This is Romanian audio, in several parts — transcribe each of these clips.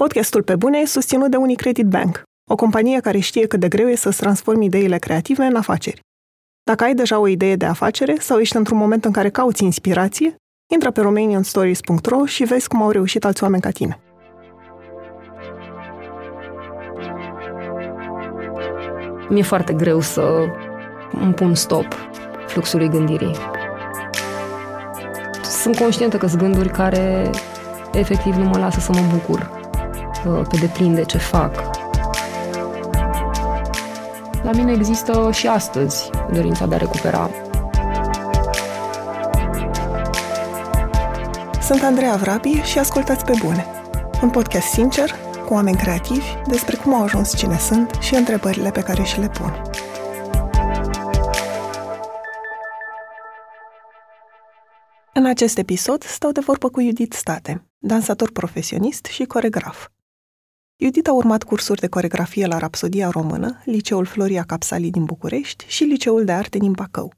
Podcastul Pe Bune e susținut de Unicredit Bank, o companie care știe cât de greu e să-ți transformi ideile creative în afaceri. Dacă ai deja o idee de afacere sau ești într-un moment în care cauți inspirație, intră pe romanianstories.ro și vezi cum au reușit alți oameni ca tine. Mi-e foarte greu să îmi pun stop fluxului gândirii. Sunt conștientă că sunt gânduri care efectiv nu mă lasă să mă bucur uh, pe deplin de ce fac. La mine există și astăzi dorința de a recupera. Sunt Andreea Vrabi și ascultați pe bune. Un podcast sincer, cu oameni creativi, despre cum au ajuns cine sunt și întrebările pe care și le pun. În acest episod stau de vorbă cu Judit State, dansator profesionist și coregraf. Judit a urmat cursuri de coregrafie la Rapsodia Română, Liceul Floria Capsali din București și Liceul de Arte din Bacău.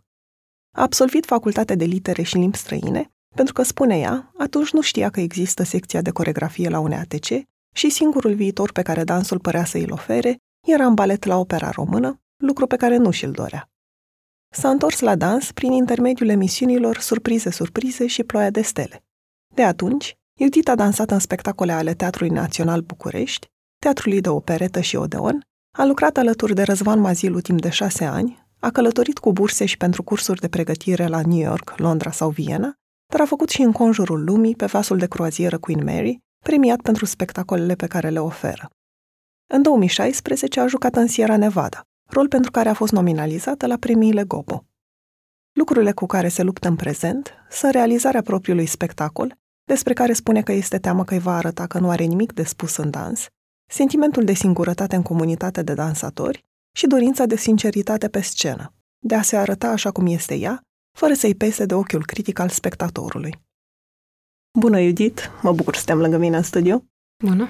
A absolvit facultatea de litere și limbi străine, pentru că, spune ea, atunci nu știa că există secția de coregrafie la UNEATC și singurul viitor pe care dansul părea să îl ofere era în balet la opera română, lucru pe care nu și-l dorea. S-a întors la dans prin intermediul emisiunilor Surprize, Surprize și Ploaia de Stele. De atunci, Judith a dansat în spectacole ale Teatrului Național București, Teatrului de Operetă și Odeon, a lucrat alături de Răzvan Mazilu timp de șase ani, a călătorit cu burse și pentru cursuri de pregătire la New York, Londra sau Viena, dar a făcut și în conjurul lumii pe vasul de croazieră Queen Mary, premiat pentru spectacolele pe care le oferă. În 2016 a jucat în Sierra Nevada, rol pentru care a fost nominalizată la premiile Gobo. Lucrurile cu care se luptă în prezent sunt realizarea propriului spectacol, despre care spune că este teamă că îi va arăta că nu are nimic de spus în dans, sentimentul de singurătate în comunitate de dansatori și dorința de sinceritate pe scenă, de a se arăta așa cum este ea, fără să-i pese de ochiul critic al spectatorului. Bună, Judith! Mă bucur să te lângă mine în studio. Bună!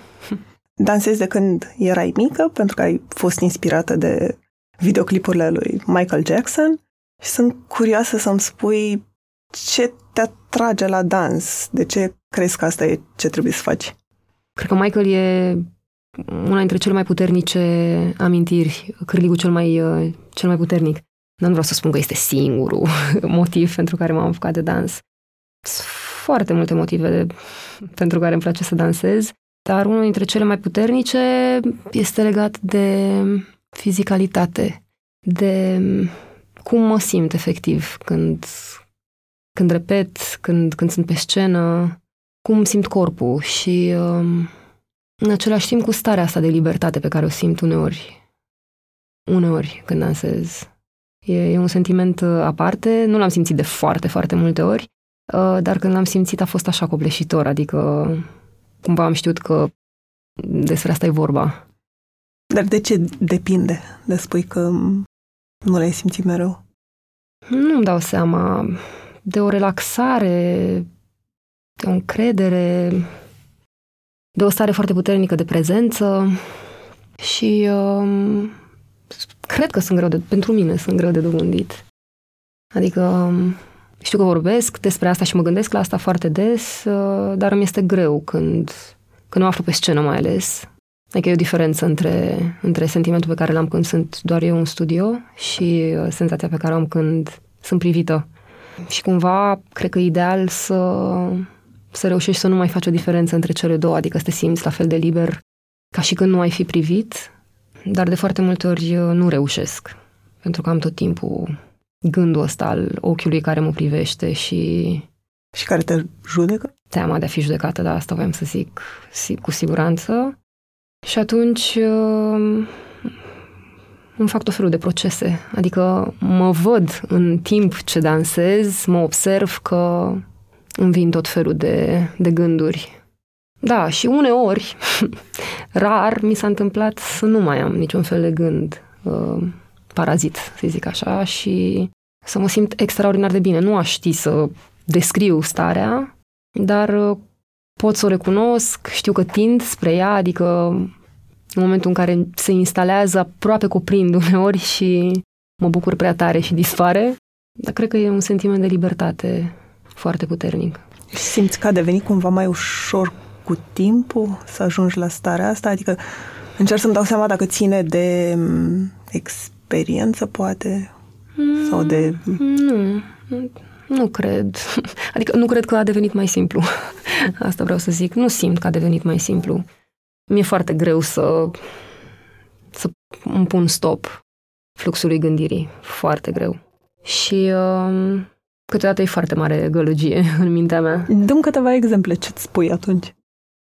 Dansezi de când erai mică, pentru că ai fost inspirată de videoclipurile lui Michael Jackson și sunt curioasă să-mi spui ce te atrage la dans, de ce crezi că asta e ce trebuie să faci? Cred că Michael e una dintre cele mai puternice amintiri, cârligul cel mai, uh, cel mai puternic. Dar nu vreau să spun că este singurul motiv pentru care m-am apucat de dans. Sunt foarte multe motive pentru care îmi place să dansez, dar unul dintre cele mai puternice este legat de fizicalitate, de cum mă simt efectiv când, când repet, când, când sunt pe scenă, cum simt corpul și um, în același timp cu starea asta de libertate pe care o simt uneori, uneori când dansez. E, e un sentiment uh, aparte, nu l-am simțit de foarte, foarte multe ori, uh, dar când l-am simțit a fost așa copleșitor, adică cumva am știut că despre asta e vorba. Dar de ce depinde de spui că nu l-ai simțit mereu? Nu-mi dau seama. De o relaxare, de o încredere, de o stare foarte puternică de prezență și um, cred că sunt greu de, pentru mine sunt greu de dobândit. Adică um, știu că vorbesc despre asta și mă gândesc la asta foarte des, uh, dar îmi este greu când, când mă aflu pe scenă mai ales. Adică e o diferență între, între sentimentul pe care l-am când sunt doar eu în studio și uh, senzația pe care o am când sunt privită. Și cumva, cred că e ideal să, să reușești să nu mai faci o diferență între cele două, adică să te simți la fel de liber ca și când nu ai fi privit, dar de foarte multe ori uh, nu reușesc, pentru că am tot timpul gândul ăsta al ochiului care mă privește și... Și care te judecă? Teama de a fi judecată, da, asta voiam să zic cu siguranță. Și atunci uh, îmi fac tot felul de procese. Adică mă văd în timp ce dansez, mă observ că îmi vin tot felul de, de gânduri. Da, și uneori, rar, mi s-a întâmplat să nu mai am niciun fel de gând uh, parazit, să zic așa, și să mă simt extraordinar de bine. Nu aș ști să descriu starea, dar uh, pot să o recunosc, știu că tind spre ea, adică în momentul în care se instalează aproape cuprind uneori și mă bucur prea tare și dispare, dar cred că e un sentiment de libertate foarte puternic. Simți că a devenit cumva mai ușor cu timpul să ajungi la starea asta? Adică încerc să-mi dau seama dacă ține de mm, experiență, poate, mm, sau de... Nu, nu cred. Adică nu cred că a devenit mai simplu. Asta vreau să zic. Nu simt că a devenit mai simplu. Mi-e foarte greu să, să îmi pun stop fluxului gândirii. Foarte greu. Și uh, câteodată e foarte mare gălăgie în mintea mea. Dăm câteva exemple. Ce-ți spui atunci?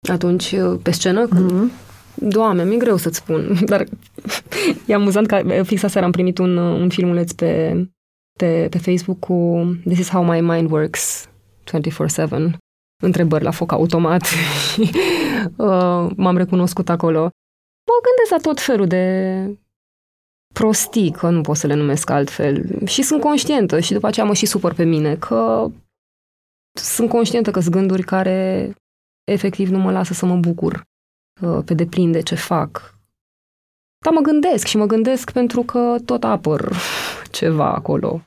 Atunci, uh, pe scenă, când... Mm-hmm. Doamne, mi-e greu să-ți spun, dar e amuzant că fix aseară am primit un, uh, un filmuleț pe, pe, pe Facebook cu This is how my mind works 24-7 întrebări la foc automat și uh, m-am recunoscut acolo. Mă gândesc la tot felul de prostii, că nu pot să le numesc altfel. Și sunt conștientă și după aceea mă și supăr pe mine că sunt conștientă că sunt gânduri care efectiv nu mă lasă să mă bucur uh, pe deplin de ce fac. Dar mă gândesc și mă gândesc pentru că tot apăr ceva acolo.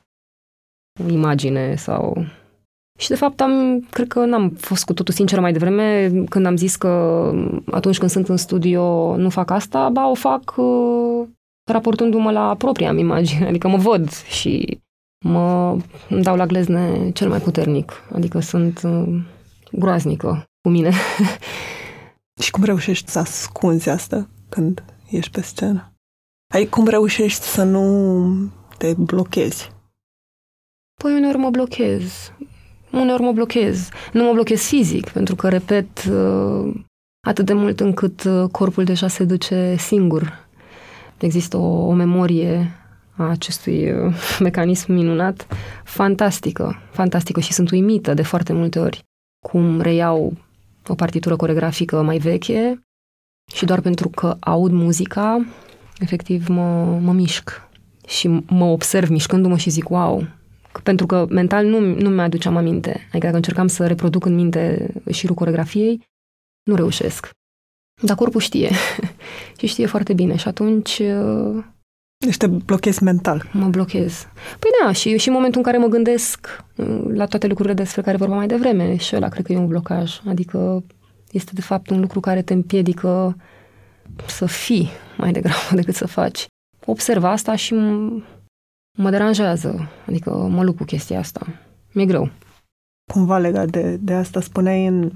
O imagine sau și de fapt am, cred că n-am fost cu totul sinceră mai devreme când am zis că atunci când sunt în studio nu fac asta, ba o fac uh, raportându-mă la propria mi imagine, adică mă văd și mă îmi dau la glezne cel mai puternic, adică sunt uh, groaznică cu mine. și cum reușești să ascunzi asta când ești pe scenă? Ai cum reușești să nu te blochezi? Păi uneori mă blochez uneori mă blochez. Nu mă blochez fizic, pentru că repet uh, atât de mult încât uh, corpul deja se duce singur. Există o, o memorie a acestui uh, mecanism minunat, fantastică, fantastică și sunt uimită de foarte multe ori cum reiau o partitură coregrafică mai veche și doar pentru că aud muzica, efectiv mă, mă mișc și mă observ mișcându-mă și zic, wow, pentru că mental nu, nu mi-aduceam aminte. Adică dacă încercam să reproduc în minte șirul coregrafiei, nu reușesc. Dar corpul știe. și știe foarte bine. Și atunci... Uh, deci te blochezi mental. Mă blochez. Păi da, și, și în momentul în care mă gândesc uh, la toate lucrurile despre care vorbeam mai devreme, și ăla cred că e un blocaj. Adică este de fapt un lucru care te împiedică să fii mai degrabă decât să faci. Observ asta și mă deranjează, adică mă lupt cu chestia asta. Mi-e greu. Cumva legat de, de asta spuneai în,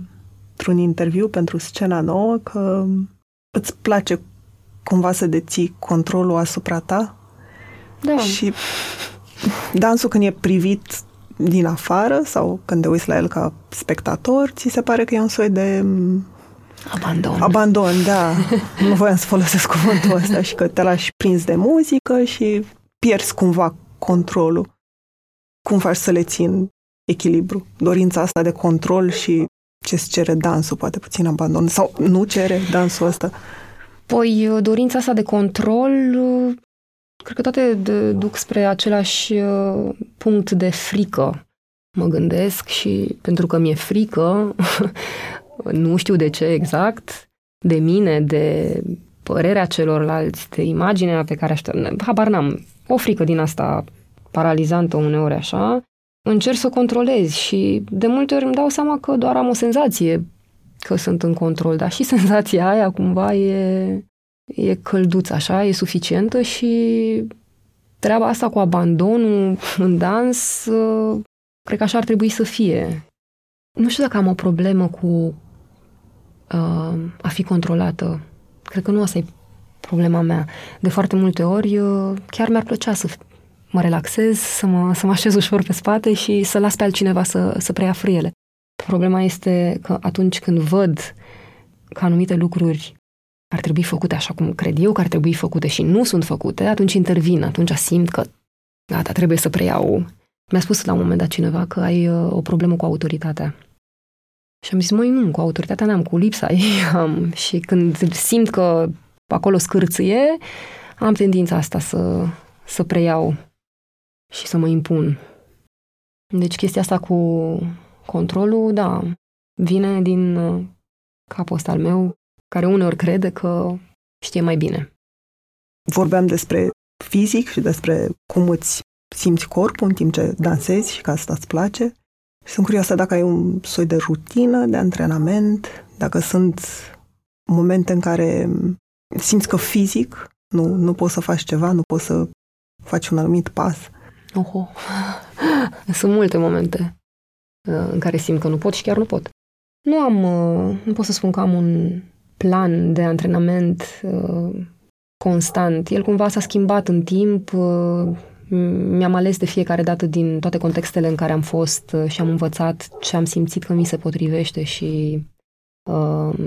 într-un interviu pentru scena nouă că îți place cumva să deții controlul asupra ta da. și dansul când e privit din afară sau când te uiți la el ca spectator, ți se pare că e un soi de Abandon. Abandon, da. nu voiam să folosesc cuvântul ăsta și că te lași prins de muzică și pierzi cumva controlul. Cum faci să le țin echilibru? Dorința asta de control și ce-ți cere dansul, poate puțin abandon, sau nu cere dansul ăsta? Păi, dorința asta de control, cred că toate duc spre același uh, punct de frică. Mă gândesc și pentru că mi-e frică, nu știu de ce exact, de mine, de părerea celorlalți, de imaginea pe care aștept, habar n-am, o frică din asta paralizantă uneori așa, încerc să controlez și de multe ori îmi dau seama că doar am o senzație că sunt în control, dar și senzația aia cumva e, e călduță, așa, e suficientă și treaba asta cu abandonul în dans, cred că așa ar trebui să fie. Nu știu dacă am o problemă cu uh, a fi controlată. Cred că nu asta e problema mea. De foarte multe ori chiar mi-ar plăcea să mă relaxez, să mă, să mă așez ușor pe spate și să las pe altcineva să, să preia frâiele. Problema este că atunci când văd că anumite lucruri ar trebui făcute așa cum cred eu că ar trebui făcute și nu sunt făcute, atunci intervin, atunci simt că gata, trebuie să preiau. Mi-a spus la un moment dat cineva că ai uh, o problemă cu autoritatea. Și am zis, măi, nu, cu autoritatea n-am, cu lipsa ei am. Și când simt că acolo scârțâie, am tendința asta să, să preiau și să mă impun. Deci chestia asta cu controlul, da, vine din uh, capul ăsta al meu, care uneori crede că știe mai bine. Vorbeam despre fizic și despre cum îți simți corpul în timp ce dansezi și că asta îți place. Și sunt curioasă dacă ai un soi de rutină, de antrenament, Dacă sunt momente în care simți că fizic nu, nu poți să faci ceva, nu poți să faci un anumit pas. Oho. Sunt multe momente uh, în care simt că nu pot și chiar nu pot. Nu am, uh, nu pot să spun că am un plan de antrenament uh, constant. El cumva s-a schimbat în timp, mi-am ales de fiecare dată din toate contextele în care am fost și am învățat ce am simțit că mi se potrivește și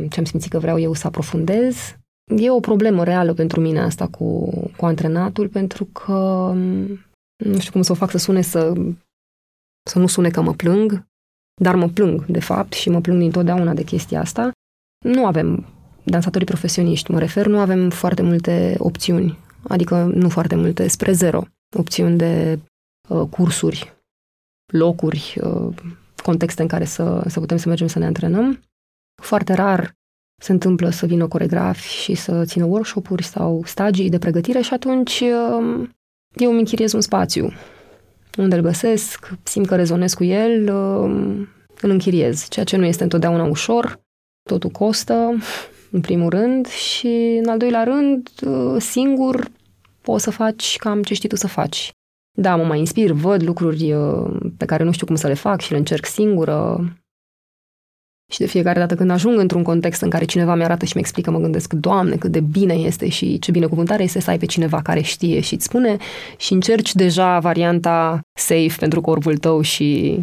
ce am simțit că vreau eu să aprofundez. E o problemă reală pentru mine asta cu, cu antrenatul, pentru că nu știu cum să o fac să sune să, să nu sune că mă plâng, dar mă plâng, de fapt, și mă plâng dintotdeauna de chestia asta. Nu avem, dansatorii profesioniști, mă refer, nu avem foarte multe opțiuni, adică nu foarte multe, spre zero opțiuni de uh, cursuri, locuri, uh, contexte în care să, să putem să mergem să ne antrenăm. Foarte rar se întâmplă să vină coregrafi și să țină workshop-uri sau stagii de pregătire și atunci uh, eu îmi închiriez un spațiu. Unde îl găsesc, simt că rezonez cu el, uh, îl închiriez, ceea ce nu este întotdeauna ușor, totul costă, în primul rând, și în al doilea rând, uh, singur poți să faci cam ce știi tu să faci. Da, mă mai inspir, văd lucruri pe care nu știu cum să le fac și le încerc singură, și de fiecare dată când ajung într-un context în care cineva mi-arată și mi explică, mă gândesc, Doamne, cât de bine este și ce binecuvântare este să ai pe cineva care știe și îți spune și încerci deja varianta safe pentru corpul tău și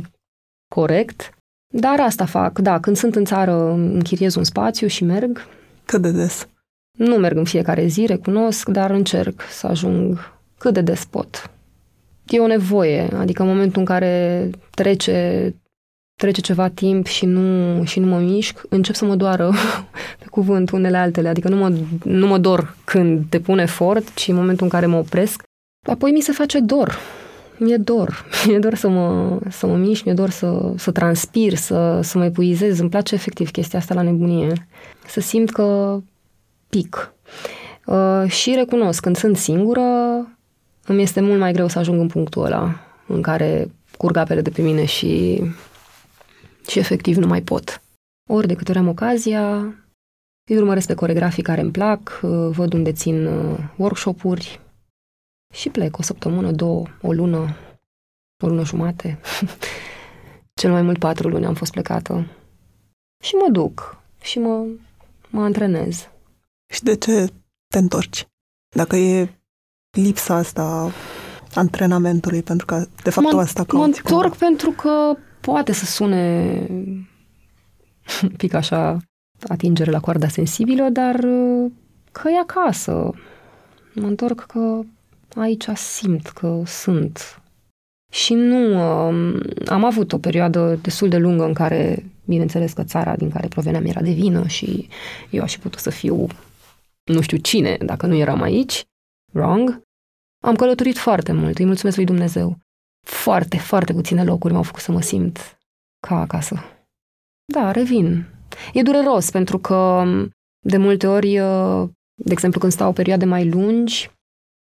corect. Dar asta fac, da, când sunt în țară închiriez un spațiu și merg. Cât de des? Nu merg în fiecare zi, recunosc, dar încerc să ajung cât de des pot. E o nevoie, adică în momentul în care trece trece ceva timp și nu, și nu mă mișc, încep să mă doară pe cuvânt unele altele. Adică nu mă, nu mă dor când te pun efort, ci în momentul în care mă opresc. Apoi mi se face dor. Mi-e dor. Mi-e dor să mă, să mă mișc, mi-e dor să, să transpir, să, să mă epuizez. Îmi place efectiv chestia asta la nebunie. Să simt că pic. Uh, și recunosc, când sunt singură, îmi este mult mai greu să ajung în punctul ăla în care curg apele de pe mine și și efectiv nu mai pot. Ori de câte ori am ocazia, îi urmăresc pe coregrafii care îmi plac, uh, văd unde țin uh, workshop-uri și plec o săptămână, două, o lună, o lună jumate. Cel mai mult patru luni am fost plecată. Și mă duc și mă, mă antrenez. Și de ce te întorci? Dacă e lipsa asta antrenamentului, pentru că de fapt mă, asta cauți. Mă întorc cumva. pentru că poate să sune un pic așa atingere la coarda sensibilă, dar uh, că e acasă. Mă întorc că aici simt că sunt. Și nu, um, am avut o perioadă destul de lungă în care, bineînțeles că țara din care proveneam era de vină și eu aș fi putut să fiu nu știu cine dacă nu eram aici, wrong. Am călătorit foarte mult, îi mulțumesc lui Dumnezeu foarte, foarte puține locuri m-au făcut să mă simt ca acasă. Da, revin. E dureros pentru că de multe ori, de exemplu, când stau perioade mai lungi,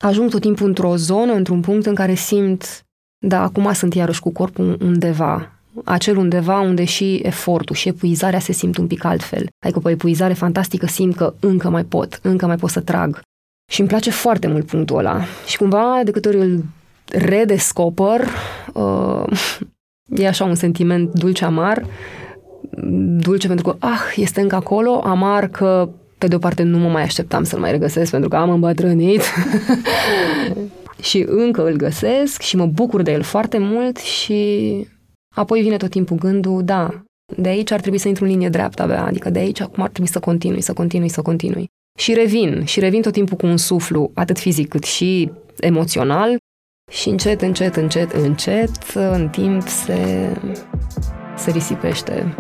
ajung tot timpul într-o zonă, într-un punct în care simt, da, acum sunt iarăși cu corpul undeva, acel undeva unde și efortul și epuizarea se simt un pic altfel. Adică pe epuizare fantastică simt că încă mai pot, încă mai pot să trag. Și îmi place foarte mult punctul ăla. Și cumva, de câte ori îl redescoper, uh, e așa un sentiment dulce-amar, dulce pentru că, ah, este încă acolo, amar că, pe de o parte, nu mă mai așteptam să-l mai regăsesc pentru că am îmbătrânit și încă îl găsesc și mă bucur de el foarte mult și apoi vine tot timpul gândul, da, de aici ar trebui să intru în linie dreaptă abia, adică de aici acum ar trebui să continui, să continui, să continui. Și revin, și revin tot timpul cu un suflu, atât fizic cât și emoțional, și încet, încet, încet, încet, în timp se, se risipește.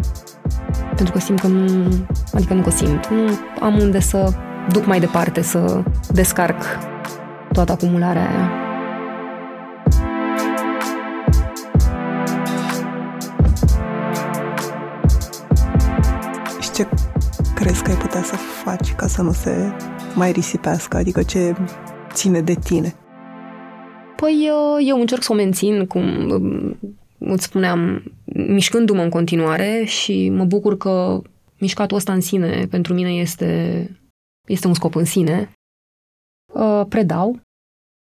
Pentru că simt că nu, adică nu că simt, nu am unde să duc mai departe, să descarc toată acumularea aia. Și ce crezi că ai putea să faci ca să nu se mai risipească? Adică ce ține de tine? Păi eu încerc să o mențin, cum îți spuneam, mișcându-mă în continuare și mă bucur că mișcatul ăsta în sine pentru mine este, este un scop în sine. Uh, predau,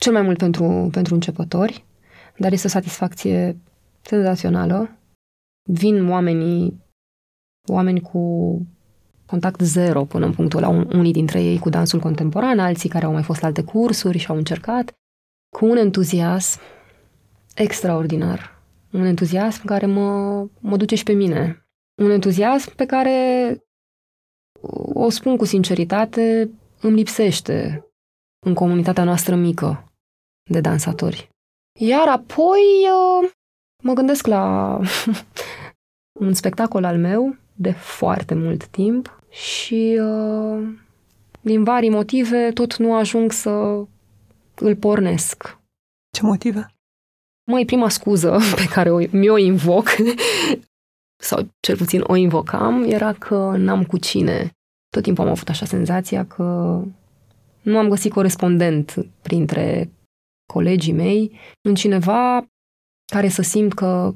cel mai mult pentru, pentru începători, dar este o satisfacție senzațională. Vin oamenii, oameni cu contact zero până în punctul la unii dintre ei cu dansul contemporan, alții care au mai fost la alte cursuri și au încercat, cu un entuziasm extraordinar. Un entuziasm care mă, mă duce și pe mine. Un entuziasm pe care, o spun cu sinceritate, îmi lipsește în comunitatea noastră mică de dansatori. Iar apoi mă gândesc la un spectacol al meu de foarte mult timp și din vari motive tot nu ajung să îl pornesc. Ce motive? Mai prima scuză pe care o, mi-o invoc, sau cel puțin o invocam, era că n-am cu cine. Tot timpul am avut așa senzația că nu am găsit corespondent printre colegii mei, în cineva care să simt că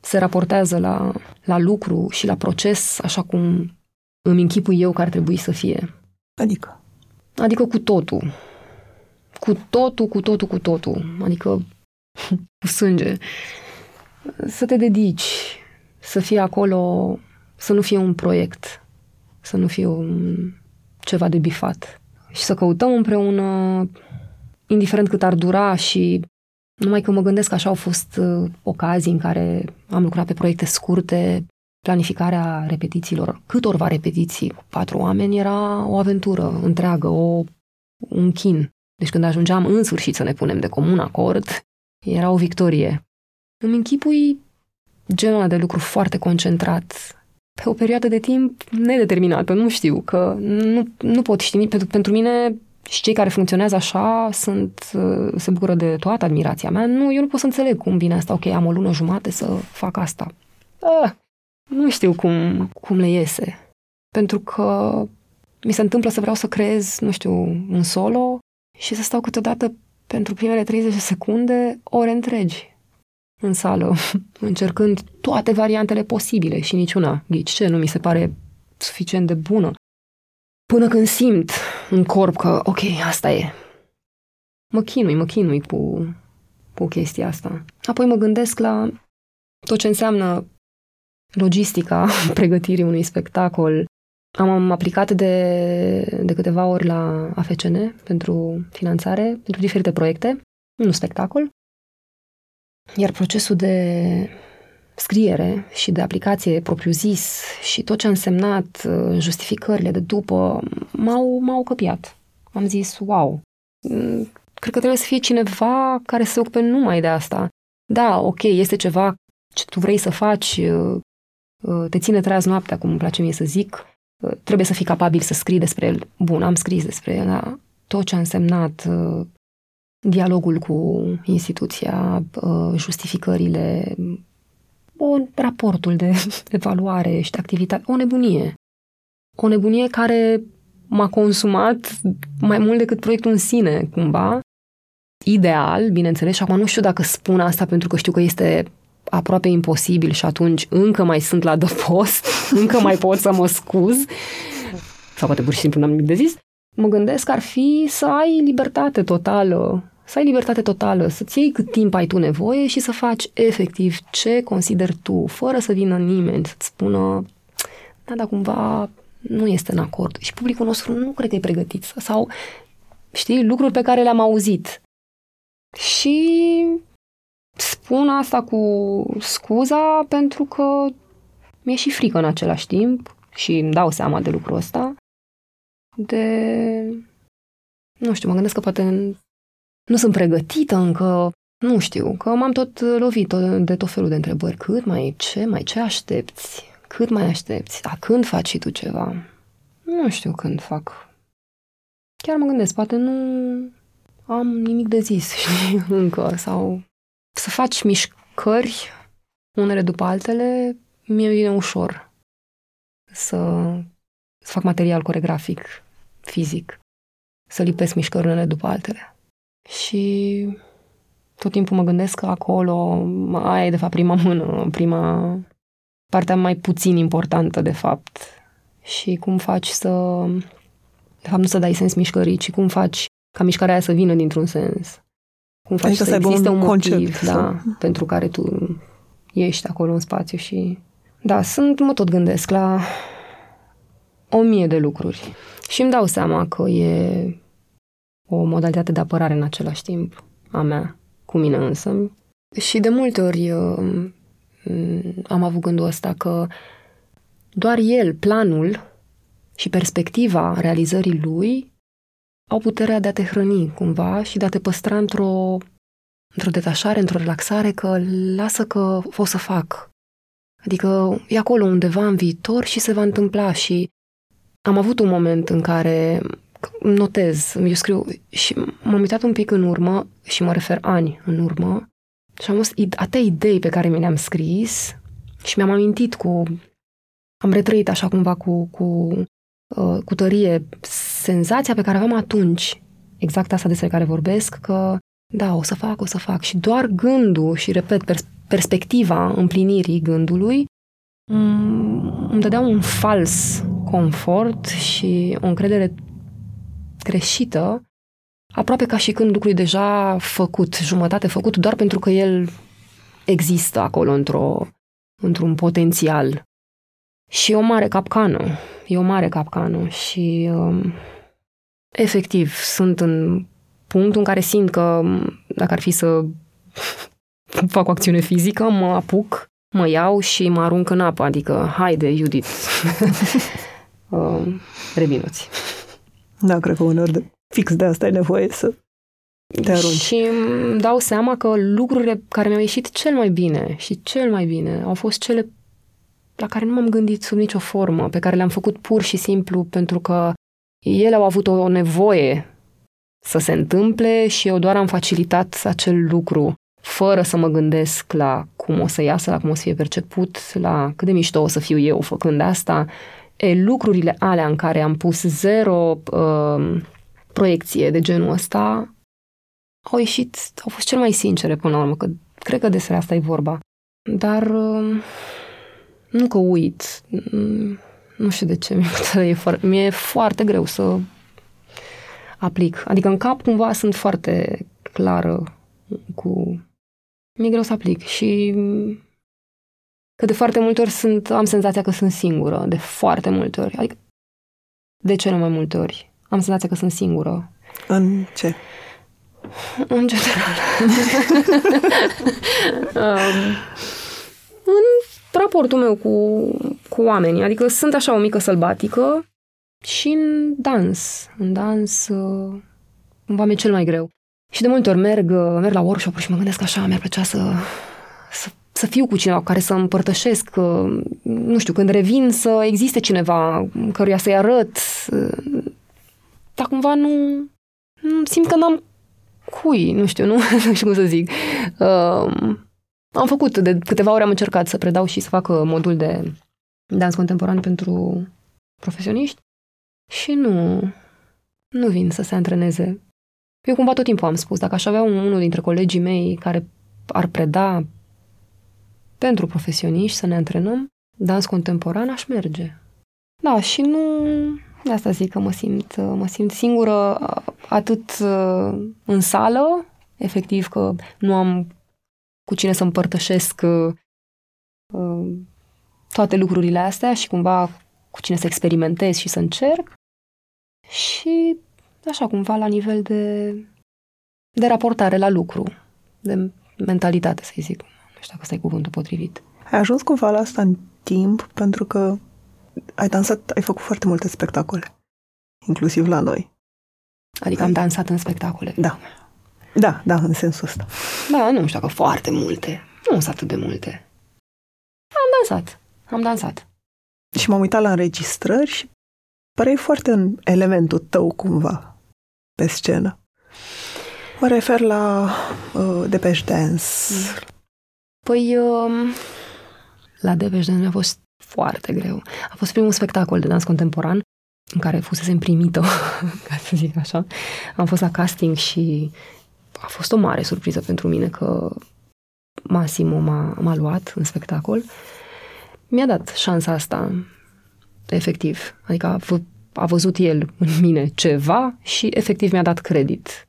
se raportează la, la lucru și la proces așa cum îmi închipui eu că ar trebui să fie. Adică? Adică cu totul. Cu totul, cu totul, cu totul. Adică cu sânge. Să te dedici, să fie acolo, să nu fie un proiect, să nu fie un, ceva de bifat. Și să căutăm împreună, indiferent cât ar dura și numai că mă gândesc că așa au fost uh, ocazii în care am lucrat pe proiecte scurte, planificarea repetițiilor, câtorva repetiții cu patru oameni era o aventură întreagă, o, un chin. Deci când ajungeam în sfârșit să ne punem de comun acord, era o victorie. Îmi închipui genul de lucru foarte concentrat pe o perioadă de timp nedeterminată, nu știu, că nu, nu pot ști. Pentru, pentru mine și cei care funcționează așa sunt, se bucură de toată admirația mea. Nu, eu nu pot să înțeleg cum vine asta. Ok, am o lună jumate să fac asta. Ah, nu știu cum, cum le iese. Pentru că mi se întâmplă să vreau să creez, nu știu, un solo și să stau câteodată pentru primele 30 de secunde ore întregi în sală, încercând toate variantele posibile și niciuna, ghici ce, nu mi se pare suficient de bună. Până când simt în corp că, ok, asta e. Mă chinui, mă chinui cu, cu chestia asta. Apoi mă gândesc la tot ce înseamnă logistica pregătirii unui spectacol. Am aplicat de, de câteva ori la AFCN pentru finanțare, pentru diferite proiecte, un spectacol. Iar procesul de scriere și de aplicație propriu-zis și tot ce a însemnat uh, justificările de după m-au, m-au căpiat. Am zis, wow, mm, cred că trebuie să fie cineva care se ocupe numai de asta. Da, ok, este ceva ce tu vrei să faci, uh, uh, te ține treaz noaptea, cum îmi place mie să zic, trebuie să fii capabil să scrii despre el. Bun, am scris despre el, dar tot ce a însemnat dialogul cu instituția, justificările, o, raportul de evaluare și de activitate, o nebunie. O nebunie care m-a consumat mai mult decât proiectul în sine, cumva. Ideal, bineînțeles, și acum nu știu dacă spun asta pentru că știu că este aproape imposibil și atunci încă mai sunt la post, încă mai pot să mă scuz, sau poate pur și simplu n-am nimic de zis, mă gândesc că ar fi să ai libertate totală să ai libertate totală, să-ți iei cât timp ai tu nevoie și să faci efectiv ce consideri tu, fără să vină nimeni să-ți spună da, dar cumva nu este în acord. Și publicul nostru nu cred că e pregătit. Sau, știi, lucruri pe care le-am auzit. Și spun asta cu scuza pentru că mi-e și frică în același timp și îmi dau seama de lucrul ăsta. De... Nu știu, mă gândesc că poate nu sunt pregătită încă, nu știu, că m-am tot lovit de tot felul de întrebări. Cât mai, ce mai, ce aștepți? Cât mai aștepți? A când faci și tu ceva? Nu știu când fac. Chiar mă gândesc, poate nu am nimic de zis, știi, încă, sau să faci mișcări unele după altele, mie vine ușor să, să fac material coregrafic, fizic, să lipesc mișcări unele după altele. Și tot timpul mă gândesc că acolo aia e de fapt prima mână, prima partea mai puțin importantă de fapt. și cum faci să, de fapt nu să dai sens mișcării, ci cum faci ca mișcarea aia să vină dintr-un sens. Cum faci adică să, să existe un, un motiv concept, da, sau... pentru care tu ești acolo în spațiu și... Da, sunt, mă tot gândesc la o mie de lucruri. Și îmi dau seama că e o modalitate de apărare în același timp a mea, cu mine însă. Și de multe ori uh, am avut gândul ăsta că doar el, planul și perspectiva realizării lui au puterea de a te hrăni cumva și de a te păstra într-o, într-o detașare, într-o relaxare, că lasă că o să fac. Adică e acolo undeva în viitor și se va întâmpla și am avut un moment în care notez, eu scriu și m-am uitat un pic în urmă și mă refer ani în urmă și am avut atâtea idei pe care mi le-am scris și mi-am amintit cu... Am retrăit așa cumva cu, cu, uh, cu tărie senzația pe care aveam atunci, exact asta despre care vorbesc, că da, o să fac, o să fac. Și doar gândul și, repet, pers- perspectiva împlinirii gândului îmi dădea un fals confort și o încredere greșită, aproape ca și când lucrul e deja făcut, jumătate făcut, doar pentru că el există acolo într-o, într-un potențial. Și e o mare capcană. E o mare capcană și um, efectiv sunt în punctul în care simt că dacă ar fi să fac o acțiune fizică, mă apuc, mă iau și mă arunc în apă, adică haide, Judith, uh, revinuți. Da, cred că uneori de, fix de asta e nevoie să te arunci. Și îmi dau seama că lucrurile care mi-au ieșit cel mai bine și cel mai bine au fost cele la care nu m-am gândit sub nicio formă, pe care le-am făcut pur și simplu pentru că ele au avut o nevoie să se întâmple și eu doar am facilitat acel lucru fără să mă gândesc la cum o să iasă, la cum o să fie perceput, la cât de mișto o să fiu eu făcând asta. E, lucrurile alea în care am pus zero uh, proiecție de genul ăsta au ieșit, au fost cel mai sincere până la urmă, că cred că despre asta e vorba. Dar uh, nu că uit, nu știu de ce, mi-e, foarte, mi-e foarte greu să aplic. Adică în cap cumva sunt foarte clară cu... Mi-e greu să aplic și că de foarte multe ori sunt, am senzația că sunt singură, de foarte multe ori. Adică de cele mai multe ori. Am senzația că sunt singură. În ce? În general. um, în raportul meu cu, cu oamenii. Adică sunt așa o mică sălbatică și în dans. În dans uh, cumva mi-e cel mai greu. Și de multe ori merg, uh, merg la workshop și mă gândesc așa, mi-ar plăcea să, să, să fiu cu cineva cu care să împărtășesc, uh, nu știu, când revin să existe cineva căruia să-i arăt. Dar cumva nu, simt că n-am cui, nu știu, nu, nu știu cum să zic. Uh, am făcut, de câteva ori am încercat să predau și să fac uh, modul de dans contemporan pentru profesioniști și nu, nu vin să se antreneze. Eu cumva tot timpul am spus, dacă aș avea unul dintre colegii mei care ar preda pentru profesioniști să ne antrenăm dans contemporan, aș merge. Da, și nu... De asta zic că mă simt, uh, mă simt singură uh, atât în sală, efectiv că nu am cu cine să împărtășesc uh, uh, toate lucrurile astea și cumva cu cine să experimentez și să încerc. Și așa cumva la nivel de, de raportare la lucru, de mentalitate, să-i zic. Nu știu dacă ăsta e cuvântul potrivit. Ai ajuns cumva la asta în timp pentru că ai dansat, ai făcut foarte multe spectacole, inclusiv la noi. Adică ai... am dansat în spectacole. Da. Da, da, în sensul ăsta. Da, nu știu dacă foarte multe. Nu sunt atât de multe. Am dansat. Am dansat. Și m-am uitat la înregistrări și păreai foarte în elementul tău cumva pe scenă. Mă refer la uh, Depeche Dance. Păi, uh, la Depeche Dance mi-a fost foarte greu. A fost primul spectacol de dans contemporan în care fusese primită, ca să zic așa. Am fost la casting și a fost o mare surpriză pentru mine că Massimo m-a, m-a luat în spectacol. Mi-a dat șansa asta. efectiv. Adică a, v- a văzut el în mine ceva și efectiv mi-a dat credit.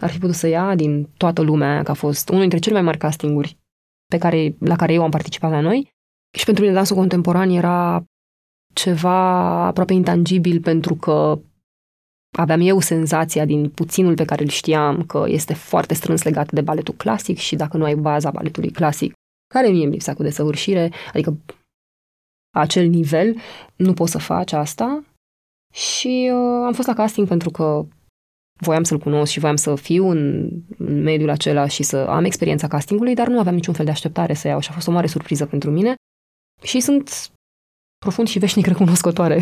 Ar fi putut să ia din toată lumea aia, că a fost unul dintre cele mai mari castinguri pe care, la care eu am participat la noi. Și pentru mine dansul contemporan era ceva aproape intangibil pentru că aveam eu senzația din puținul pe care îl știam că este foarte strâns legat de baletul clasic și dacă nu ai baza baletului clasic, care mie îmi lipsea cu desăvârșire, adică acel nivel, nu poți să faci asta. Și uh, am fost la casting pentru că voiam să-l cunosc și voiam să fiu în, în mediul acela și să am experiența castingului, dar nu aveam niciun fel de așteptare să iau și a fost o mare surpriză pentru mine. Și sunt profund și veșnic recunoscătoare,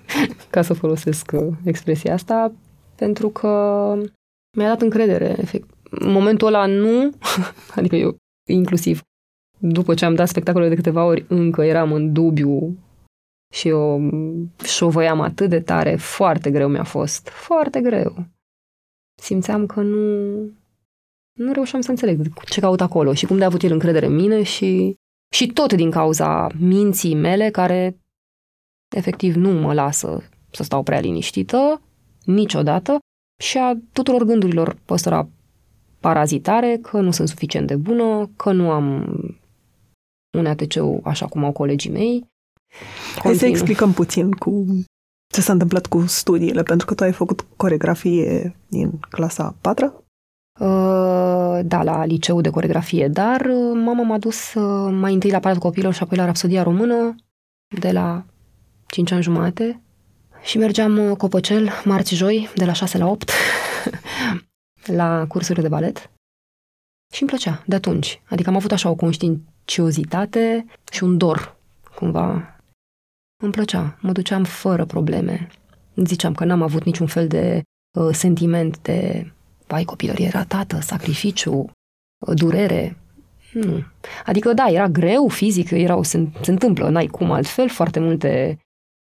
ca să folosesc uh, expresia asta, pentru că mi-a dat încredere. Efect. În momentul ăla nu, adică eu inclusiv după ce am dat spectacolele de câteva ori, încă eram în dubiu și eu șovăiam atât de tare, foarte greu mi-a fost, foarte greu. Simțeam că nu, nu reușeam să înțeleg ce caut acolo și cum de a avut el încredere în mine și și tot din cauza minții mele care efectiv nu mă lasă să stau prea liniștită niciodată și a tuturor gândurilor păstora parazitare că nu sunt suficient de bună, că nu am un atc așa cum au colegii mei. Continu. Hai să explicăm puțin cu ce s-a întâmplat cu studiile, pentru că tu ai făcut coregrafie din clasa 4 Uh, da, la liceu de coregrafie, dar uh, mama m-a dus uh, mai întâi la Palatul Copilor și apoi la Rapsodia Română de la 5 ani jumate și mergeam copăcel, marți-joi, de la 6 la 8 la cursurile de balet și îmi plăcea de atunci. Adică am avut așa o conștiinciozitate și un dor, cumva. Îmi plăcea, mă duceam fără probleme. Ziceam că n-am avut niciun fel de uh, sentiment de vai, copilărie ratată, sacrificiu, durere. Nu. Adică, da, era greu fizic, erau, se, se întâmplă, n-ai cum altfel, foarte multe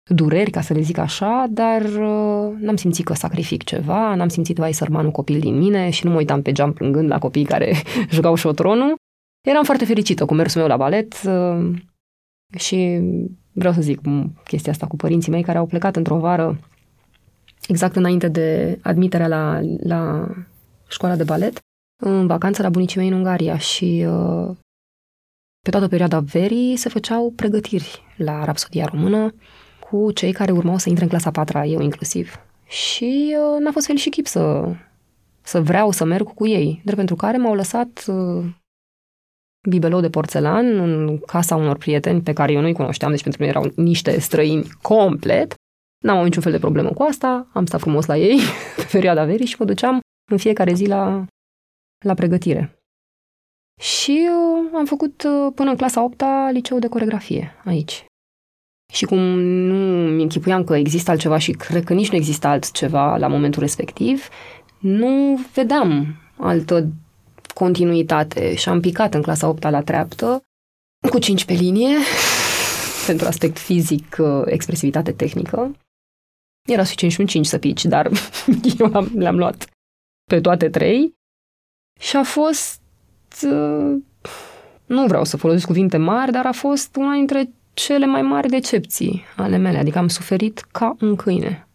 dureri, ca să le zic așa, dar uh, n-am simțit că sacrific ceva, n-am simțit, vai, sărmanul copil din mine și nu mă uitam pe geam plângând la copii care jucau șotronul. Eram foarte fericită cu mersul meu la balet uh, și vreau să zic chestia asta cu părinții mei care au plecat într-o vară exact înainte de admiterea la, la școala de balet, în vacanță la bunicii mei în Ungaria și uh, pe toată perioada verii se făceau pregătiri la Rapsodia Română cu cei care urmau să intre în clasa 4 eu inclusiv. Și uh, n-a fost fel și chip să, să vreau să merg cu ei, drept pentru care m-au lăsat uh, bibelou de porțelan în casa unor prieteni pe care eu nu-i cunoșteam, deci pentru mine erau niște străini complet N-am avut niciun fel de problemă cu asta, am stat frumos la ei pe perioada verii și mă duceam în fiecare zi la, la pregătire. Și uh, am făcut uh, până în clasa 8 liceu de coregrafie aici. Și cum nu mi închipuiam că există altceva și cred că nici nu există altceva la momentul respectiv, nu vedeam altă continuitate și am picat în clasa 8 la treaptă cu 5 pe linie pentru aspect fizic, uh, expresivitate tehnică era suficient și un 5 să pici, dar eu am, le-am luat pe toate trei și a fost, uh, nu vreau să folosesc cuvinte mari, dar a fost una dintre cele mai mari decepții ale mele, adică am suferit ca un câine.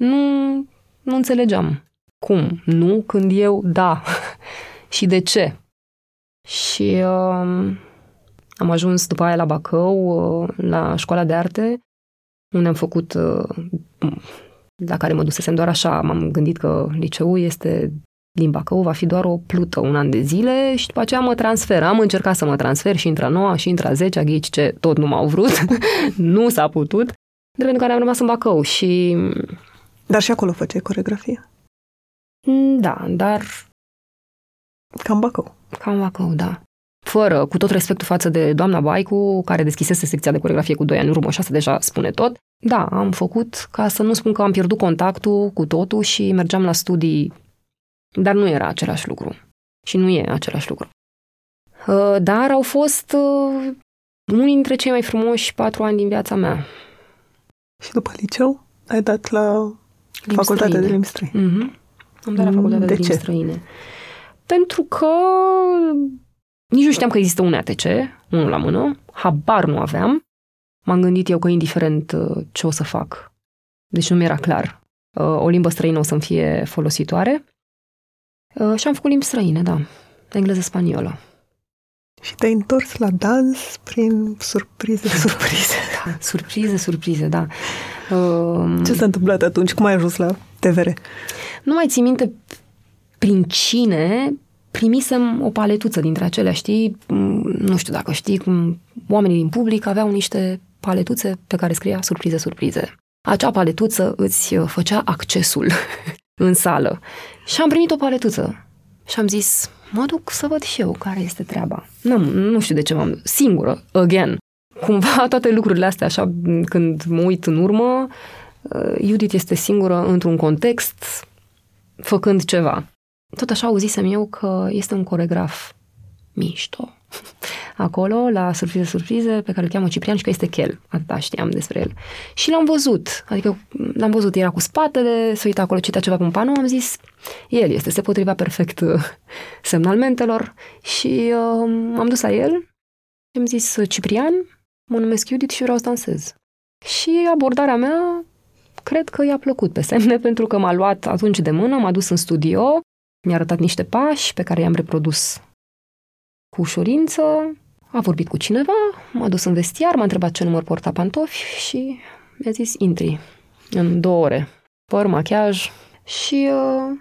Nu, nu înțelegeam. Cum? Nu? Când eu? Da. și de ce? Și uh, am ajuns după aia la Bacău, uh, la școala de arte, unde am făcut, uh, la care mă dusesem doar așa, m-am gândit că liceul este din Bacău, va fi doar o plută un an de zile și după aceea mă transfer. Am încercat să mă transfer și intra noua și intra 10 ghici ce tot nu m-au vrut, nu s-a putut, de pentru care am rămas în Bacău și... Dar și acolo făceai coregrafie? Mm, da, dar... Cam Bacău. Cam Bacău, da fără, cu tot respectul față de doamna Baicu, care deschisese secția de coregrafie cu 2 ani în urmă și asta deja spune tot, da, am făcut ca să nu spun că am pierdut contactul cu totul și mergeam la studii, dar nu era același lucru. Și nu e același lucru. Uh, dar au fost uh, unii dintre cei mai frumoși patru ani din viața mea. Și după liceu ai dat la limbi facultatea străine. de limbi străine. Mm-hmm. Am dat la facultatea de, de limbi ce? străine. Pentru că nici nu știam că există un ATC, unul la mână, habar nu aveam. m-am gândit eu că indiferent uh, ce o să fac, deci nu mi-era clar, uh, o limbă străină o să-mi fie folositoare. Uh, și am făcut limbi străine, da, engleză-spaniolă. Și te-ai întors la dans prin surprize, surprize. Da, surprize, surprize, da. Ce s-a întâmplat atunci? Cum ai ajuns la TVR? Nu mai țin minte prin cine primisem o paletuță dintre acelea, știi? Nu știu dacă știi, cum oamenii din public aveau niște paletuțe pe care scria surprize, surprize. Acea paletuță îți uh, făcea accesul în sală. Și am primit o paletuță și am zis, mă duc să văd și eu care este treaba. Nu, nu știu de ce m-am... Singură, again. Cumva toate lucrurile astea, așa, când mă uit în urmă, uh, Judith este singură într-un context, făcând ceva. Tot așa auzisem eu că este un coregraf mișto. Acolo, la Surprize Surprize, pe care îl cheamă Ciprian și că este Chel. Atâta știam despre el. Și l-am văzut. Adică l-am văzut, era cu spatele, se uita acolo, citea ceva pe un panou, am zis, el este, se potriva perfect uh, semnalmentelor și uh, am dus la el am zis, Ciprian, mă numesc Judith și vreau să dansez. Și abordarea mea cred că i-a plăcut pe semne, pentru că m-a luat atunci de mână, m-a dus în studio, mi-a arătat niște pași pe care i-am reprodus cu ușurință, a vorbit cu cineva, m-a dus în vestiar, m-a întrebat ce număr porta pantofi și mi-a zis intri în două ore. Păr, machiaj și uh,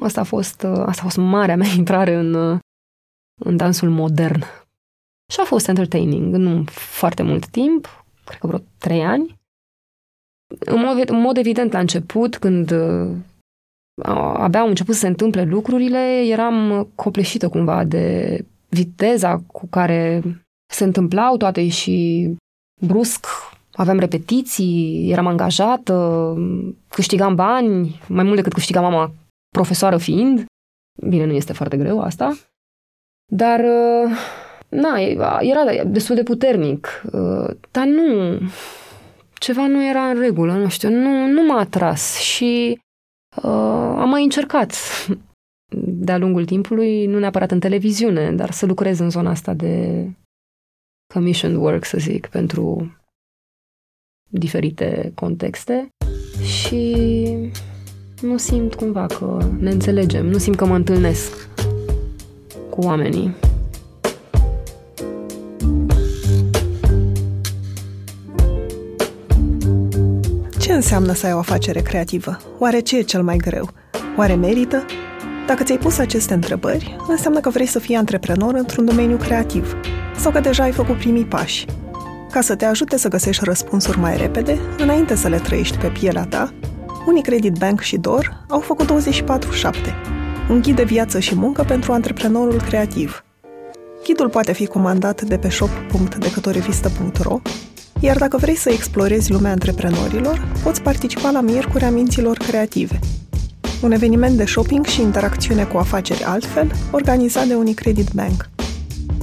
asta, a fost, uh, asta a fost marea mea intrare în, uh, în dansul modern. Și a fost entertaining, nu foarte mult timp, cred că vreo trei ani. În mod, în mod evident, la început, când uh, abia au început să se întâmple lucrurile, eram copleșită cumva de viteza cu care se întâmplau toate și brusc aveam repetiții, eram angajată, câștigam bani, mai mult decât câștiga mama profesoară fiind. Bine, nu este foarte greu asta. Dar, na, era destul de puternic. Dar nu, ceva nu era în regulă, nu știu, nu, nu m-a atras și uh, am mai încercat de-a lungul timpului, nu neapărat în televiziune, dar să lucrez în zona asta de commission work, să zic, pentru diferite contexte și nu simt cumva că ne înțelegem, nu simt că mă întâlnesc cu oamenii. Înseamnă să ai o afacere creativă? Oare ce e cel mai greu? Oare merită? Dacă ți-ai pus aceste întrebări, înseamnă că vrei să fii antreprenor într-un domeniu creativ sau că deja ai făcut primii pași. Ca să te ajute să găsești răspunsuri mai repede, înainte să le trăiești pe pielea ta, Unicredit Bank și DOR au făcut 24-7, un ghid de viață și muncă pentru antreprenorul creativ. Ghidul poate fi comandat de pe shop.decătorevistă.ro, iar dacă vrei să explorezi lumea antreprenorilor, poți participa la Miercurea Minților Creative – un eveniment de shopping și interacțiune cu afaceri altfel, organizat de Unicredit Bank.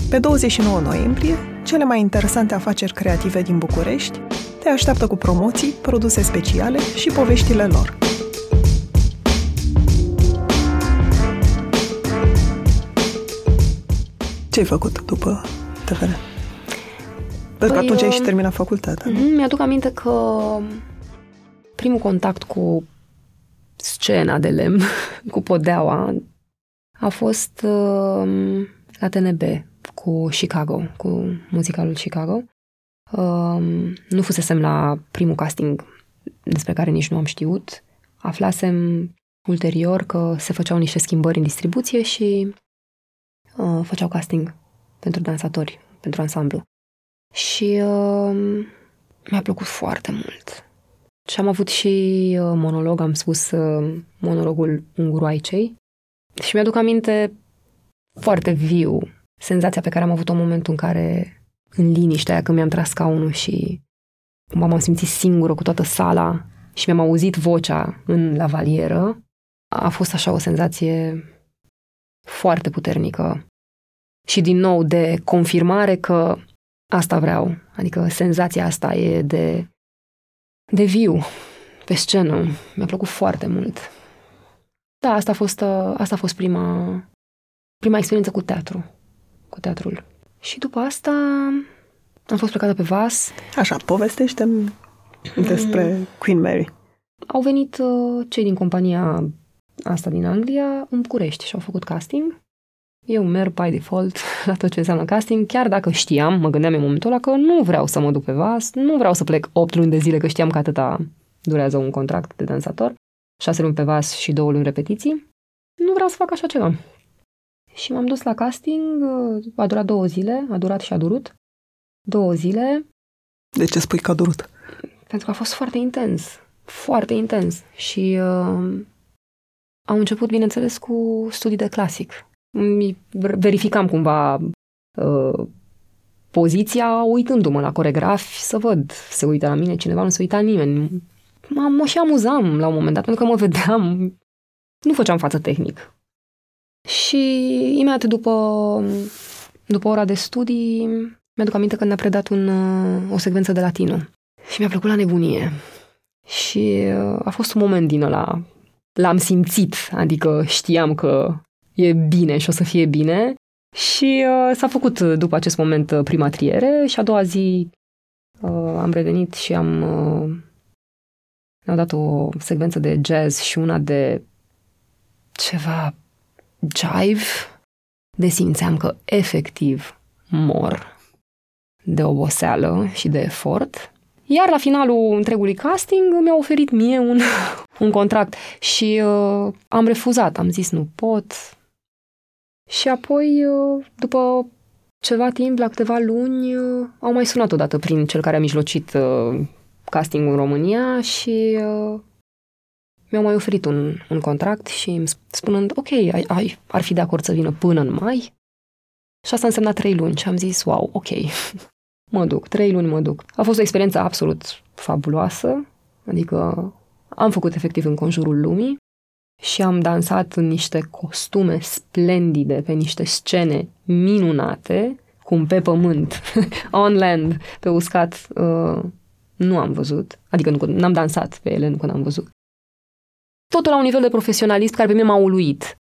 Pe 29 noiembrie, cele mai interesante afaceri creative din București te așteaptă cu promoții, produse speciale și poveștile lor. Ce ai făcut după TVR? Pentru că păi, atunci ai și uh, terminat facultatea. Mm-hmm, mi-aduc aminte că primul contact cu scena de lemn cu podeaua a fost uh, la TNB cu Chicago, cu muzicalul Chicago. Uh, nu fusesem la primul casting despre care nici nu am știut. Aflasem ulterior că se făceau niște schimbări în distribuție și uh, făceau casting pentru dansatori, pentru ansamblu. Și uh, mi-a plăcut foarte mult. Și am avut și uh, monolog, am spus uh, monologul Unguroaicei. Și mi-aduc aminte foarte viu senzația pe care am avut-o în momentul în care, în liniștea aia, când mi-am tras scaunul și m-am simțit singură cu toată sala și mi-am auzit vocea în lavalieră, a fost așa o senzație foarte puternică. Și din nou de confirmare că asta vreau. Adică senzația asta e de de viu pe scenă. Mi-a plăcut foarte mult. Da, asta a fost, uh, asta a fost prima, prima experiență cu teatru, cu teatrul. Și după asta, Am fost plecată pe vas. Așa, povestește despre mm. Queen Mary. Au venit uh, cei din compania asta din Anglia în București și au făcut casting. Eu merg by default la tot ce înseamnă casting, chiar dacă știam, mă gândeam în momentul ăla că nu vreau să mă duc pe vas, nu vreau să plec 8 luni de zile, că știam că atâta durează un contract de dansator, 6 luni pe vas și 2 luni repetiții. Nu vreau să fac așa ceva. Și m-am dus la casting, a durat două zile, a durat și a durut. Două zile. De ce spui că a durut? Pentru că a fost foarte intens. Foarte intens. Și uh, am început, bineînțeles, cu studii de clasic. Verificam cumva uh, poziția uitându-mă la coregrafi să văd, se uită la mine cineva, nu se uita nimeni. Mă, mă și amuzam la un moment dat, pentru că mă vedeam, nu făceam față tehnic. Și imediat după, după ora de studii, mi-aduc aminte că ne-a predat un, o secvență de latino. Și mi-a plăcut la nebunie. Și uh, a fost un moment din ăla, l-am simțit, adică știam că e bine și o să fie bine. Și uh, s-a făcut după acest moment uh, prima triere și a doua zi uh, am revenit și am uh, ne-au dat o secvență de jazz și una de ceva jive, de simțeam că efectiv mor de oboseală și de efort. Iar la finalul întregului casting mi-a oferit mie un, un contract și uh, am refuzat, am zis nu pot. Și apoi, uh, după ceva timp, la câteva luni, uh, au mai sunat odată prin cel care a mijlocit uh, castingul în România și uh, mi-au mai oferit un, un contract și spunând, ok, ai, ai, ar fi de acord să vină până în mai? Și asta însemna trei luni și am zis, wow, ok, mă duc, trei luni mă duc. A fost o experiență absolut fabuloasă, adică am făcut efectiv în conjurul lumii și am dansat în niște costume splendide, pe niște scene minunate, cum pe pământ, on land, pe uscat, uh, nu am văzut. Adică nu, n-am dansat pe ele, nu că n-am văzut totul la un nivel de profesionalism care pe mine m-a uluit.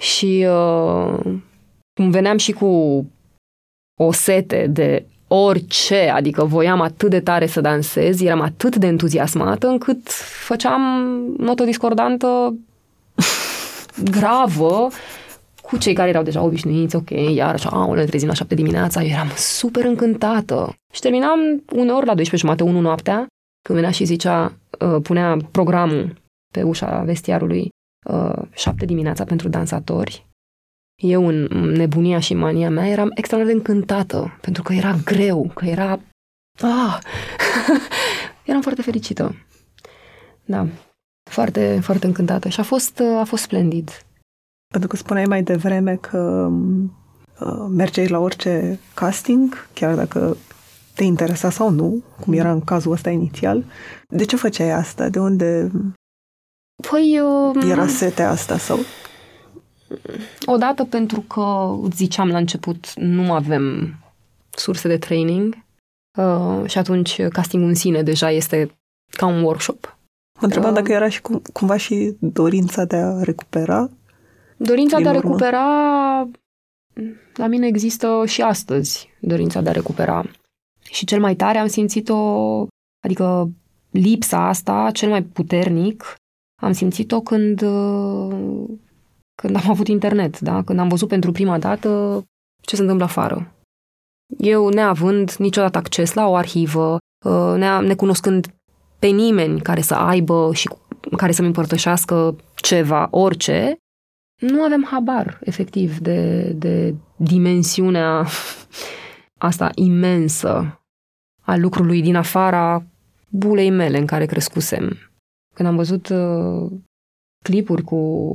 Și uh, cum veneam și cu o sete de orice, adică voiam atât de tare să dansez, eram atât de entuziasmată încât făceam notă discordantă gravă cu cei care erau deja obișnuiți, ok, iar așa, au, ne trezim la șapte dimineața, eu eram super încântată. Și terminam uneori la 12 jumate, 1 noaptea, când venea și zicea, uh, punea programul pe ușa vestiarului uh, șapte dimineața pentru dansatori. Eu, în nebunia și mania mea, eram extraordinar de încântată, pentru că era greu, că era... Ah! eram foarte fericită. Da, foarte, foarte încântată și a fost, uh, a fost splendid. Pentru că spuneai mai devreme că uh, mergeai la orice casting, chiar dacă te interesa sau nu, cum era în cazul ăsta inițial. De ce făceai asta? De unde Păi... Uh, Era setea asta sau? Odată pentru că, ziceam la început, nu avem surse de training uh, și atunci castingul în sine deja este ca un workshop. Mă întrebam uh, dacă era și cum, cumva și dorința de a recupera. Dorința de a urmă. recupera la mine există și astăzi, dorința de a recupera. Și cel mai tare am simțit-o, adică lipsa asta, cel mai puternic, am simțit-o când, uh, când am avut internet, da? când am văzut pentru prima dată ce se întâmplă afară. Eu, neavând niciodată acces la o arhivă, uh, necunoscând pe nimeni care să aibă și care să-mi împărtășească ceva, orice, nu avem habar, efectiv, de, de dimensiunea asta imensă a lucrului din afara bulei mele în care crescusem. Când am văzut uh, clipuri cu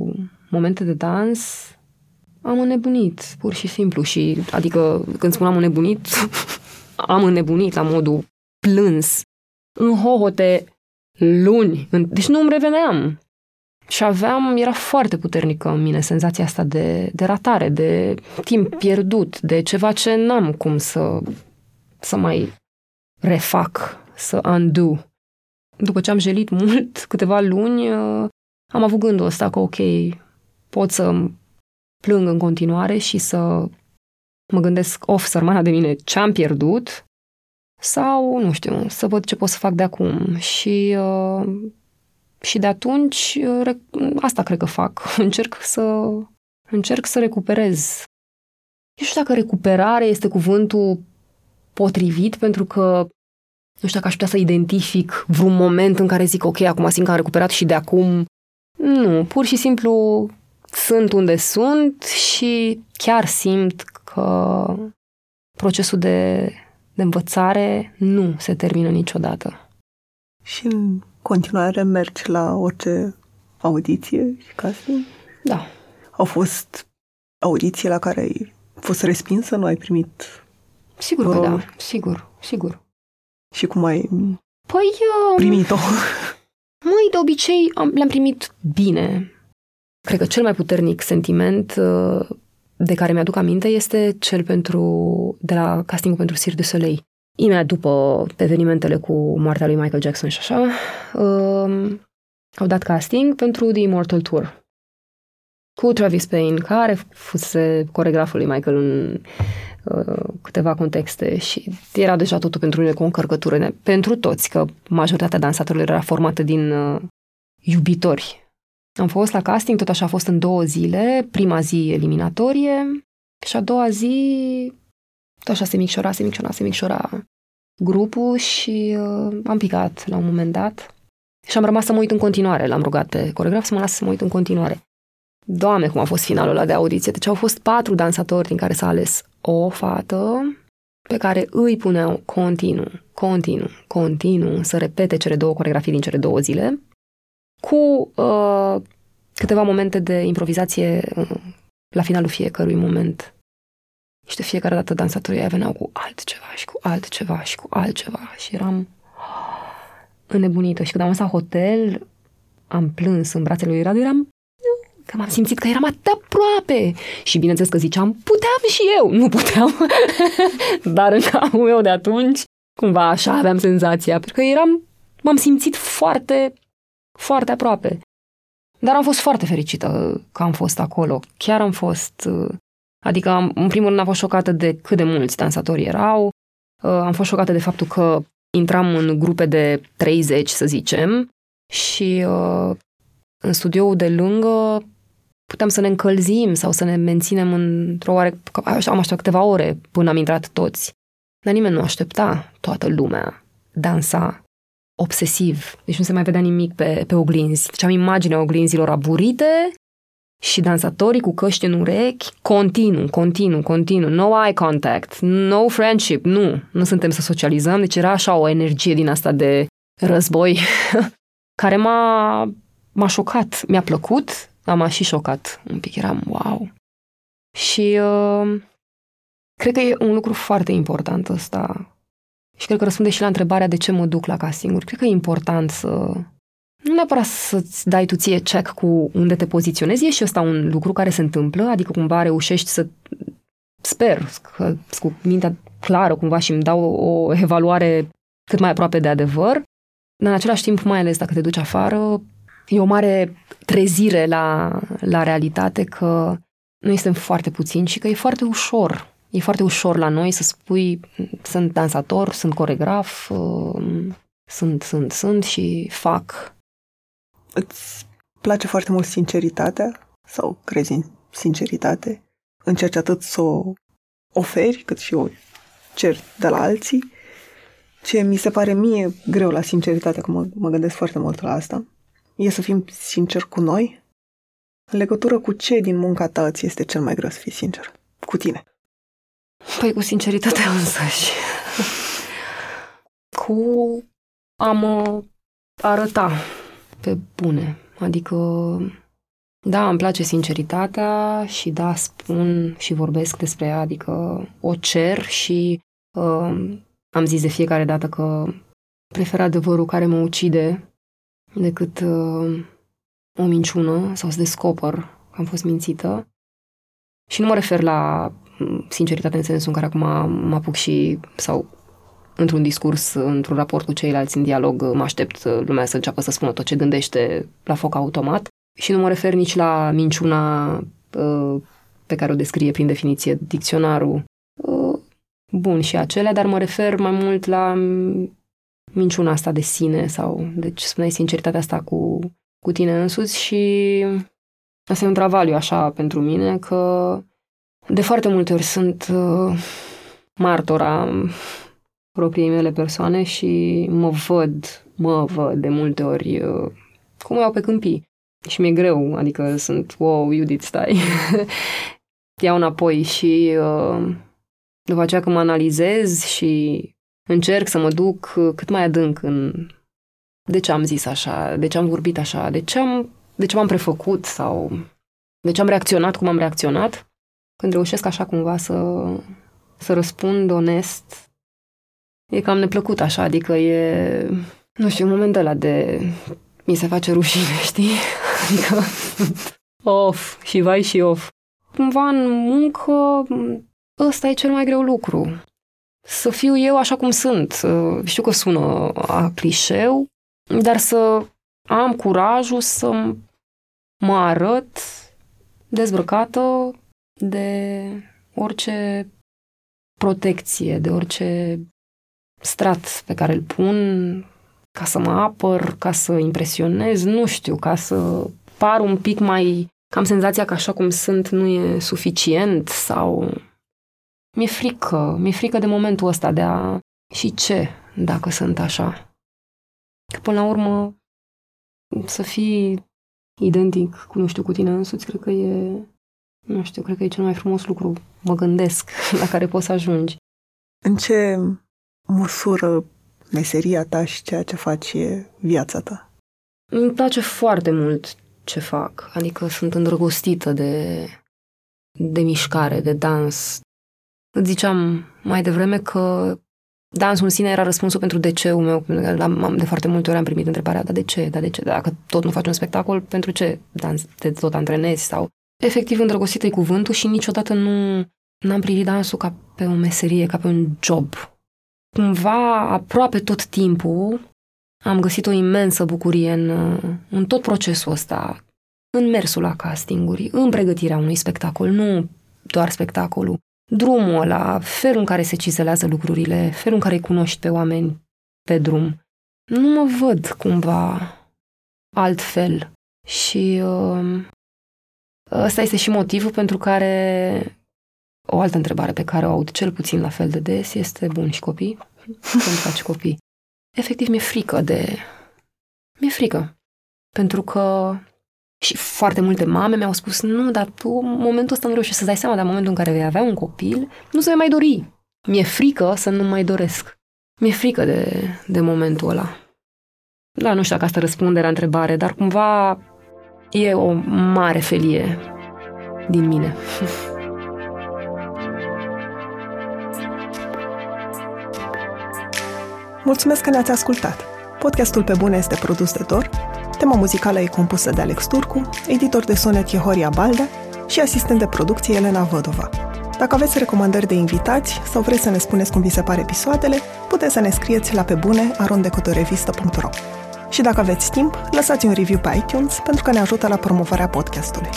momente de dans, am înnebunit, pur și simplu. Și, adică, când spuneam înnebunit, am înnebunit la modul plâns, în hohote luni. Deci nu îmi reveneam. Și aveam, era foarte puternică în mine senzația asta de, de ratare, de timp pierdut, de ceva ce n-am cum să, să mai refac, să undo după ce am jelit mult, câteva luni, uh, am avut gândul ăsta că, ok, pot să plâng în continuare și să mă gândesc, of, sărmana de mine, ce am pierdut, sau, nu știu, să văd ce pot să fac de acum. Și, uh, și de atunci, uh, asta cred că fac. Încerc să, încerc să recuperez. Nu știu dacă recuperare este cuvântul potrivit, pentru că nu știu dacă aș putea să identific vreun moment în care zic, ok, acum simt că am recuperat și de acum. Nu, pur și simplu sunt unde sunt și chiar simt că procesul de, de învățare nu se termină niciodată. Și în continuare mergi la orice audiție și casting? Da. Au fost audiții la care ai fost respinsă, nu ai primit Sigur că da, sigur, sigur. Și cum ai păi, uh, primit-o? Măi, de obicei am, le-am primit bine. Cred că cel mai puternic sentiment uh, de care mi-aduc aminte este cel pentru, de la castingul pentru Cirque du Soleil. Imediat după evenimentele cu moartea lui Michael Jackson și așa, uh, au dat casting pentru The Immortal Tour. Cu Travis Payne, care fusese coregraful lui Michael în uh, câteva contexte și era deja totul pentru mine cu o încărcătură. Pentru toți, că majoritatea dansatorilor era formată din uh, iubitori am fost la casting, tot așa a fost în două zile, prima zi eliminatorie și a doua zi tot așa se micșora, se micșora, se micșora grupul și uh, am picat la un moment dat și am rămas să mă uit în continuare. L-am rugat pe coregraf să mă lasă să mă uit în continuare. Doamne, cum a fost finalul ăla de audiție. Deci au fost patru dansatori din care s-a ales o fată pe care îi puneau continuu, continuu, continuu să repete cele două coregrafii din cele două zile cu uh, câteva momente de improvizație uh, la finalul fiecărui moment. Și de fiecare dată dansatorii veneau cu altceva și cu altceva și cu altceva și eram înnebunită. Și când am ajuns la hotel, am plâns în brațele lui Radu, eram că m-am simțit că eram atât aproape. Și bineînțeles că ziceam, puteam și eu. Nu puteam, dar în capul meu de atunci, cumva așa aveam senzația, pentru că eram, m-am simțit foarte foarte aproape. Dar am fost foarte fericită că am fost acolo. Chiar am fost... Adică, am, în primul rând, am fost șocată de cât de mulți dansatori erau. Am fost șocată de faptul că intram în grupe de 30, să zicem, și în studioul de lângă puteam să ne încălzim sau să ne menținem într-o oare... Am așteptat câteva ore până am intrat toți. Dar nimeni nu aștepta. Toată lumea dansa obsesiv. Deci nu se mai vedea nimic pe, pe oglinzi. Deci am imaginea oglinzilor aburite și dansatorii cu căști în urechi, continuu, continuu, continuu, no eye contact, no friendship, nu, nu suntem să socializăm, deci era așa o energie din asta de război care m-a, m-a șocat, mi-a plăcut, dar m-a și șocat un pic, eram wow. Și uh, cred că e un lucru foarte important ăsta, și cred că răspunde și la întrebarea de ce mă duc la castinguri. Cred că e important să... Nu neapărat să-ți dai tu ție check cu unde te poziționezi, e și ăsta un lucru care se întâmplă, adică cumva reușești să... Sper că cu mintea clară cumva și îmi dau o evaluare cât mai aproape de adevăr, dar în același timp, mai ales dacă te duci afară, e o mare trezire la, la realitate că noi suntem foarte puțini și că e foarte ușor E foarte ușor la noi să spui sunt dansator, sunt coregraf, um, sunt, sunt, sunt și fac. Îți place foarte mult sinceritatea sau crezi în sinceritate? Încerci atât să o oferi cât și o cer de la alții? Ce mi se pare mie greu la sinceritate, că mă, mă gândesc foarte mult la asta, e să fim sinceri cu noi. În legătură cu ce din munca ta ți este cel mai greu să fii sincer? Cu tine. Păi cu sinceritate însăși. cu a mă arăta pe bune. Adică, da, îmi place sinceritatea și da, spun și vorbesc despre ea, adică o cer și uh, am zis de fiecare dată că prefer adevărul care mă ucide decât uh, o minciună sau să descoper că am fost mințită. Și nu mă refer la sinceritate în sensul în care acum mă apuc și sau într-un discurs, într-un raport cu ceilalți, în dialog, mă aștept lumea să înceapă să spună tot ce gândește la foc automat. Și nu mă refer nici la minciuna uh, pe care o descrie prin definiție dicționarul. Uh, bun și acelea, dar mă refer mai mult la minciuna asta de sine sau, deci spuneai sinceritatea asta cu, cu tine însuți și asta e un travaliu așa pentru mine că de foarte multe ori sunt uh, martora propriei mele persoane și mă văd, mă văd de multe ori uh, cum iau pe câmpii. Și mi-e greu, adică sunt, wow, Judith, stai. Iau înapoi și uh, după aceea când mă analizez și încerc să mă duc cât mai adânc în de ce am zis așa, de ce am vorbit așa, de ce, am, de ce m-am prefăcut sau de ce am reacționat cum am reacționat, când reușesc așa cumva să, să răspund onest, e cam neplăcut așa, adică e, nu știu, un moment ăla de mi se face rușine, știi? Adică off și vai și off. Cumva în muncă ăsta e cel mai greu lucru. Să fiu eu așa cum sunt. Știu că sună a clișeu, dar să am curajul să mă arăt dezbrăcată de orice protecție, de orice strat pe care îl pun ca să mă apăr, ca să impresionez, nu știu, ca să par un pic mai... Cam senzația că așa cum sunt nu e suficient sau... Mi-e frică, mi-e frică de momentul ăsta de a... Și ce dacă sunt așa? Că până la urmă să fii identic cu, nu știu, cu tine însuți, cred că e, nu știu, cred că e cel mai frumos lucru, mă gândesc, la care poți să ajungi. În ce măsură meseria ta și ceea ce faci e viața ta? Îmi place foarte mult ce fac, adică sunt îndrăgostită de, de mișcare, de dans. Îți ziceam mai devreme că dansul în sine era răspunsul pentru de ce meu. De foarte multe ori am primit întrebarea, dar de ce, dar de ce, dacă tot nu faci un spectacol, pentru ce dans, te tot antrenezi sau... Efectiv, îndrăgostită e cuvântul și niciodată nu n-am privit dansul ca pe o meserie, ca pe un job cumva aproape tot timpul am găsit o imensă bucurie în, în tot procesul ăsta, în mersul la castinguri, în pregătirea unui spectacol, nu doar spectacolul, drumul ăla, felul în care se cizelează lucrurile, felul în care îi cunoști pe oameni pe drum. Nu mă văd cumva altfel și uh, ăsta este și motivul pentru care o altă întrebare pe care o aud cel puțin la fel de des este bun și copii? Când faci copii? Efectiv, mi-e frică de... Mi-e frică. Pentru că și foarte multe mame mi-au spus, nu, dar tu în momentul ăsta nu reușești să dai seama, dar în momentul în care vei avea un copil, nu se mai dori. Mi-e frică să nu mai doresc. Mi-e frică de, de momentul ăla. Da, nu știu dacă asta răspunde la întrebare, dar cumva e o mare felie din mine. Mulțumesc că ne-ați ascultat! Podcastul Pe Bune este produs de Dor, tema muzicală e compusă de Alex Turcu, editor de sunet e Horia Balda și asistent de producție Elena Vădova. Dacă aveți recomandări de invitați sau vreți să ne spuneți cum vi se pare episoadele, puteți să ne scrieți la pebune.arondecotorevista.ro Și dacă aveți timp, lăsați un review pe iTunes pentru că ne ajută la promovarea podcastului.